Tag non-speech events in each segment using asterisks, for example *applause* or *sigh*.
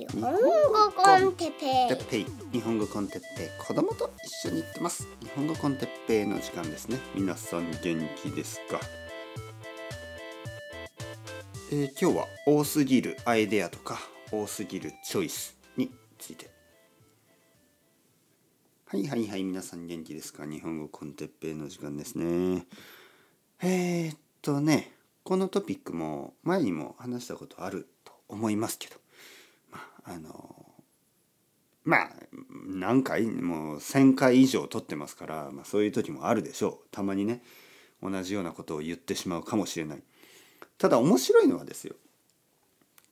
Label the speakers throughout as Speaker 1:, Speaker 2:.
Speaker 1: 日本語コンテ
Speaker 2: ッペイ。日本語コンテッペイ。子供と一緒に行ってます。日本語コンテッペイの時間ですね。皆さん元気ですか？えー今日は多すぎるアイデアとか多すぎるチョイスについて。はいはいはい皆さん元気ですか？日本語コンテッペイの時間ですね。えー、っとねこのトピックも前にも話したことあると思いますけど。まあのまあ何回もう1,000回以上撮ってますから、まあ、そういう時もあるでしょう。たまにね同じようなことを言ってしまうかもしれない。ただ面白いのはですよ。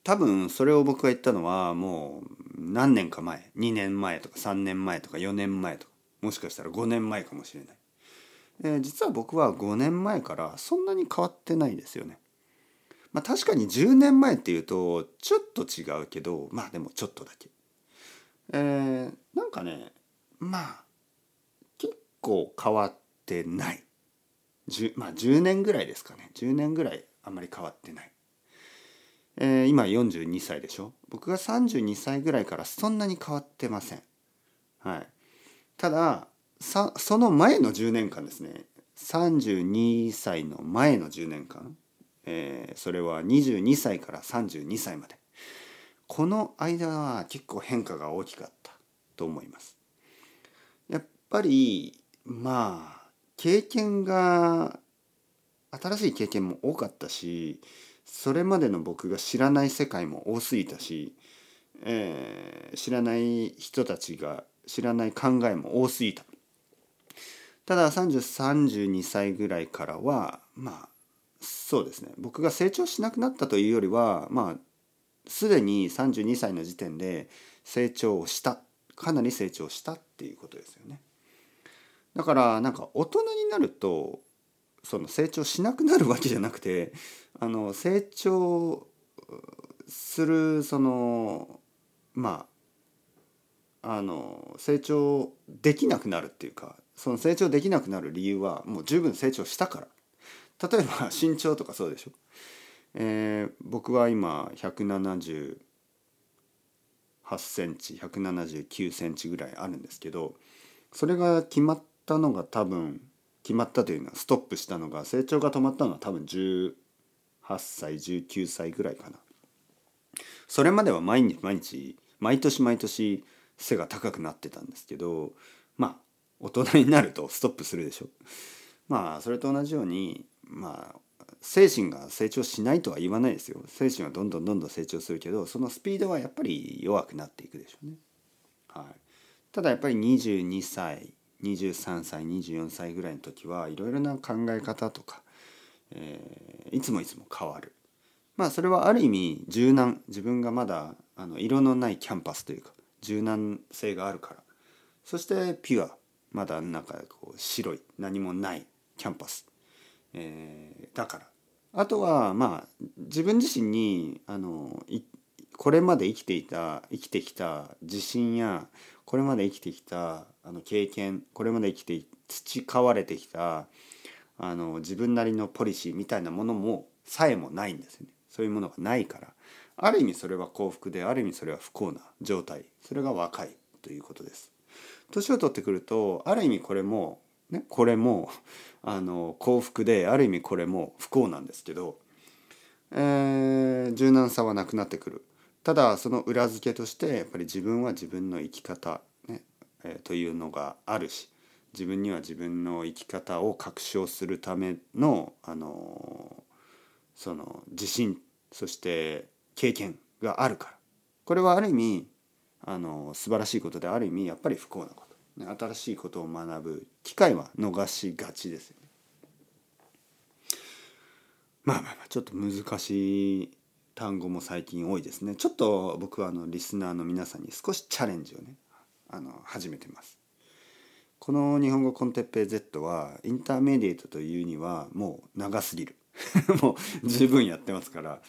Speaker 2: 多分それを僕が言ったのはもう何年か前2年前とか3年前とか4年前とかもしかしたら5年前かもしれない、えー実は僕は5年前からそんなに変わってないですよね。まあ確かに10年前っていうとちょっと違うけどまあでもちょっとだけ。えーなんかねまあ結構変わってない。10まあ10年ぐらいですかね。10年ぐらいあんまり変わってない、えー今42歳でしょ？僕が32歳ぐらいからそんなに変わってません。はい。たださその前の10年間ですね。32歳の前の10年間、えーそれは22歳から32歳までこの間は結構変化が大きかったと思います。やっぱりまあ経験が新しい経験も多かったしそれまでの僕が知らない世界も多すぎたし、えー知らない人たちが知らない考えも多すぎた。ただ3032歳ぐらいからはまあそうですね。僕が成長しなくなったというよりはまあすでに32歳の時点で成長をしたかなり成長したっていうことですよね。だからなんか大人になるとその成長しなくなるわけじゃなくてあの成長するそのまああの成長できなくなるっていうかその成長できなくなる理由はもう十分成長したから。例えば身長とかそうでしょ？えー僕は今178センチ179センチぐらいあるんですけどそれが決まったのが多分決まったというのはストップしたのが成長が止まったのは多分18歳19歳ぐらいかな。それまでは毎日毎日毎年毎年背が高くなってたんですけどまあ大人になるとストップするでしょ？まあそれと同じようにまあ精神が成長しないとは言わないですよ。精神はどんどんどんどん成長するけどそのスピードはやっぱり弱くなっていくでしょうね。はい、ただやっぱり22歳23歳24歳ぐらいの時はいろいろな考え方とか、えーいつもいつも変わる。まあそれはある意味柔軟。自分がまだあの色のないキャンパスというか柔軟性があるから。そしてピュア。まだなんかこう白い何もないキャンパス。えーだから。あとはまあ自分自身にあのいこれまで生きていた生きてきた自信やこれまで生きてきたあの経験これまで生きて培われてきたあの自分なりのポリシーみたいなものもさえもないんですよね。そういうものがないから。ある意味それは幸福である意味それは不幸な状態。それが若いということです。年を取ってくるとある意味これもねこれも *laughs* あの幸福である意味これも不幸なんですけど、えー柔軟さはなくなってくる。ただその裏付けとしてやっぱり自分は自分の生き方、ねえーというのがあるし自分には自分の生き方を確証するためのあのその自信そして経験があるから。これはある意味あの素晴らしいことである意味やっぱり不幸なこと、新しいことを学ぶ機会は逃しがちですよね。まあまあまあちょっと難しい単語も最近多いですね。ちょっと僕はあのリスナーの皆さんに少しチャレンジをねあの始めてます。この日本語コンテッペイ Z はインターメディエートというにはもう長すぎる。*laughs* もう十分やってますから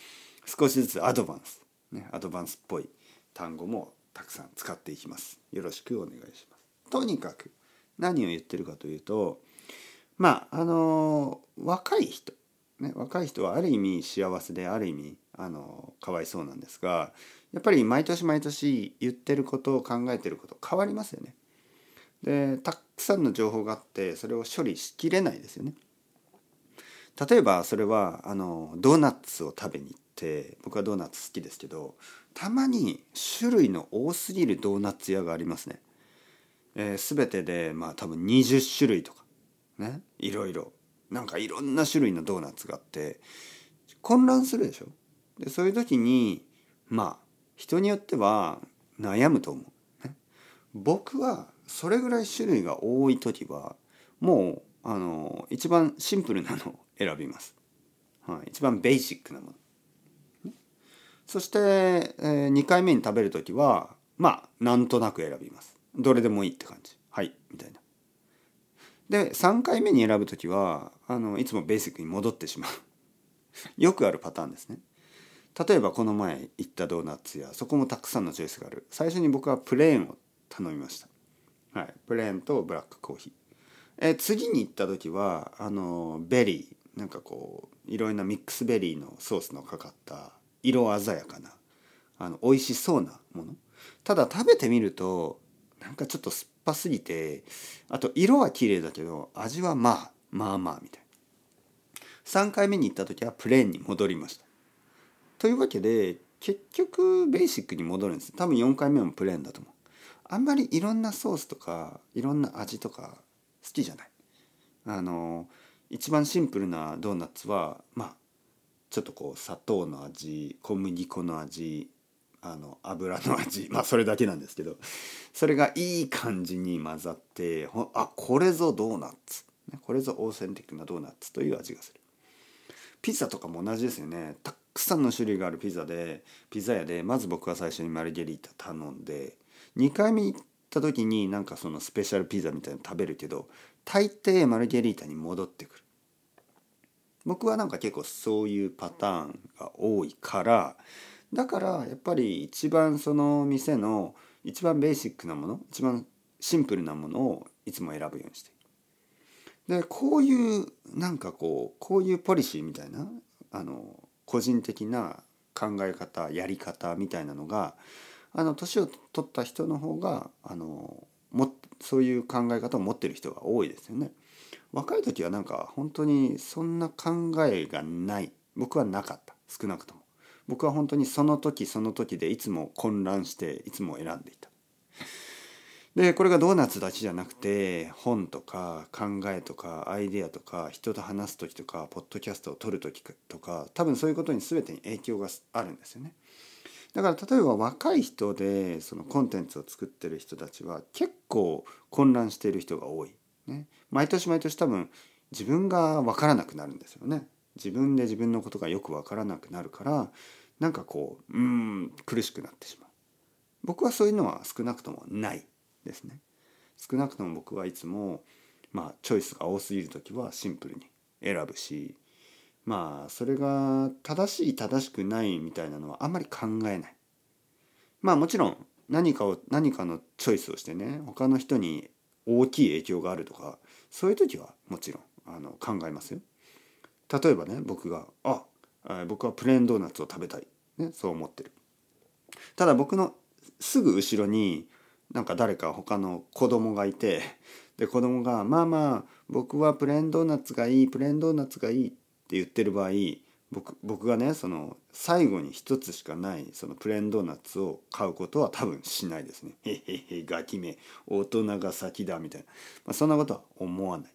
Speaker 2: 少しずつアドバンス、ね、アドバンスっぽい単語もたくさん使っていきます。よろしくお願いします。とにかく何を言ってるかというとまああの若い人ね、若い人はある意味幸せである意味あのかわいそうなんですがやっぱり毎年毎年言ってることを考えてること変わりますよね。でたくさんの情報があってそれを処理しきれないですよね。例えばそれはあのドーナツを食べに行って僕はドーナツ好きですけどたまに種類の多すぎるドーナツ屋がありますね。えー、全てでまあ多分20種類とかねいろいろ。なんかいろんな種類のドーナツがあって混乱するでしょ？でそういう時にまあ人によっては悩むと思う、ね、僕はそれぐらい種類が多い時はもうあの一番シンプルなのを選びます、はい、一番ベーシックなもの。そして、えー、2回目に食べる時はまあなんとなく選びます。どれでもいいって感じ。はいみたいな。で3回目に選ぶ時はあのいつもベーシックに戻ってしまう。*laughs* よくあるパターンですね。例えばこの前行ったドーナツ屋そこもたくさんのチョイスがある。最初に僕はプレーンを頼みました。はい。プレーンとブラックコーヒー。え次に行った時はあのベリー。なんかこういろいろなミックスベリーのソースのかかった色鮮やかなあの美味しそうなもの。ただ食べてみるとなんかちょっと酸っぱすぎてあと色は綺麗だけど味はまあまあまあみたいな。3回目に行った時はプレーンに戻りました。というわけで結局ベーシックに戻るんです。多分4回目もプレーンだと思う。あんまりいろんなソースとかいろんな味とか好きじゃない。あの一番シンプルなドーナツはまあちょっとこう砂糖の味小麦粉の味あの油の味。*laughs* まあそれだけなんですけど。それがいい感じに混ざってほあこれぞドーナツ。これぞオーセンティックなドーナツという味がする。ピザとかも同じですよね。たくさんの種類があるピザでピザ屋でまず僕は最初にマルゲリータ頼んで2回目行った時になんかそのスペシャルピザみたいなの食べるけど大抵マルゲリータに戻ってくる。僕はなんか結構そういうパターンが多いからだからやっぱり一番その店の一番ベーシックなもの一番シンプルなものをいつも選ぶようにしてでこういうなんかこうこういうポリシーみたいなあの個人的な考え方やり方みたいなのがあの年を取った人の方があのもそういう考え方を持ってる人が多いですよね。若い時はなんか本当にそんな考えがない僕はなかった少なくとも。僕は本当にその時その時でいつも混乱していつも選んでいた。でこれがドーナツだけじゃなくて本とか考えとかアイデアとか人と話す時とかポッドキャストを撮る時とか多分そういうことに全てに影響があるんですよね。だから例えば若い人でそのコンテンツを作ってる人たちは結構混乱している人が多い。ね、毎年毎年多分自分が分からなくなるんですよね。自分で自分のことがよく分からなくなるからなんかこううん苦しくなってしまう。僕はそういうのは少なくともないですね。少なくとも僕はいつもまあチョイスが多すぎる時はシンプルに選ぶしまあそれが正しい正しくないみたいなのはあんまり考えない。まあもちろん何かを何かのチョイスをしてね他の人に大きい影響があるとかそういう時はもちろんあの考えますよ。例えばね僕が「あ僕はプレーンドーナツを食べたい、ね、そう思ってるただ僕のすぐ後ろになんか誰か他の子供がいてで子供が「まあまあ僕はプレーンドーナツがいいプレーンドーナツがいい」って言ってる場合僕僕がねその最後に一つしかないそのプレーンドーナツを買うことは多分しないですね。へへへガキめ大人が先だみたいな、まあ、そんなことは思わない。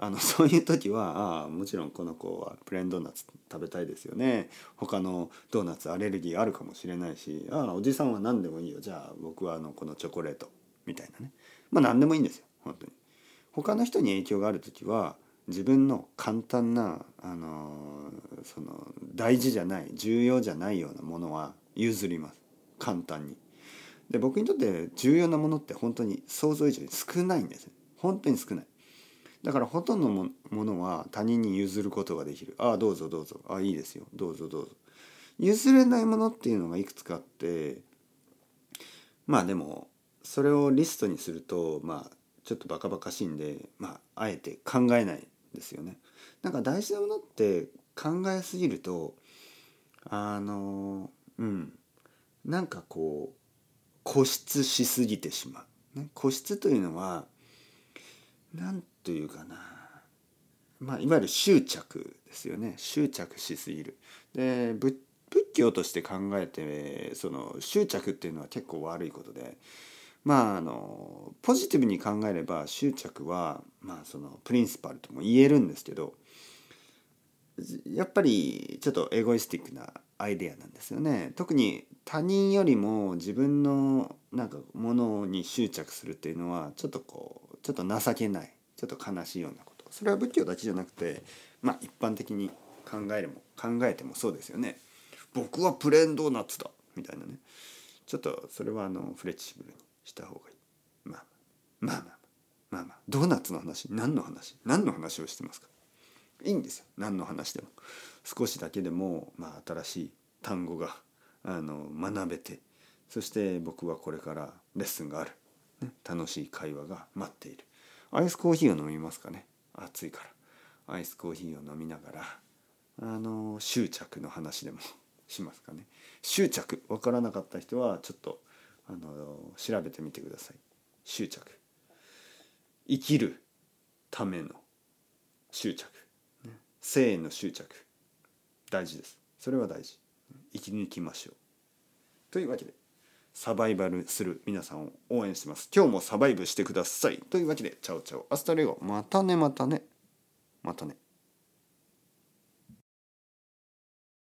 Speaker 2: あの *laughs* そういう時はああもちろんこの子はプレーンドーナツ食べたいですよね。他のドーナツアレルギーあるかもしれないしああおじさんは何でもいいよ。じゃあ僕はあのこのチョコレートみたいなね。まあ何でもいいんですよ。本当に。他の人に影響がある時は自分の簡単な、あのその大事じゃない重要じゃないようなものは譲ります。簡単に。で僕にとって重要なものって本当に想像以上に少ないんです。本当に少ない。だからほとんどのものは他人に譲ることができる。ああどうぞどうぞ。ああいいですよ。どうぞどうぞ。譲れないものっていうのがいくつかあってまあでもそれをリストにするとまあちょっとバカバカしいんでまああえて考えないですよね。なんか大事なものって考えすぎるとあのうん。なんかこう固執しすぎてしまう、ね、固執というのは何というかなまあいわゆる執着ですよね執着しすぎる。で仏教として考えてその執着っていうのは結構悪いことでまああのポジティブに考えれば執着はまあそのプリンシパルとも言えるんですけどやっぱりちょっとエゴイスティックなアイデアなんですよね。特に他人よりも自分のなんかものに執着するっていうのはちょっとこうちょっと情けないちょっと悲しいようなこと。それは仏教だけじゃなくてまあ一般的に考えるも考えてもそうですよね。僕はプレーンドーナツだみたいなね。ちょっとそれはあのフレキシブルにした方がいい。まあまあまあまあまあドーナツの話？何の話？何の話をしてますか？いいんですよ。何の話でも。少しだけでも、まあ、新しい単語があの学べてそして僕はこれからレッスンがある、ね、楽しい会話が待っている。アイスコーヒーを飲みますかね。暑いから。アイスコーヒーを飲みながらあの執着の話でもしますかね。執着。分からなかった人はちょっとあの調べてみてください。執着。生きるための執着。性への執着。大事です。それは大事。生き抜きましょう。というわけで。サバイバルする皆さんを応援してます。今日もサバイブしてください。というわけで Ciao ciao。Hasta luego。またねまたね。またね。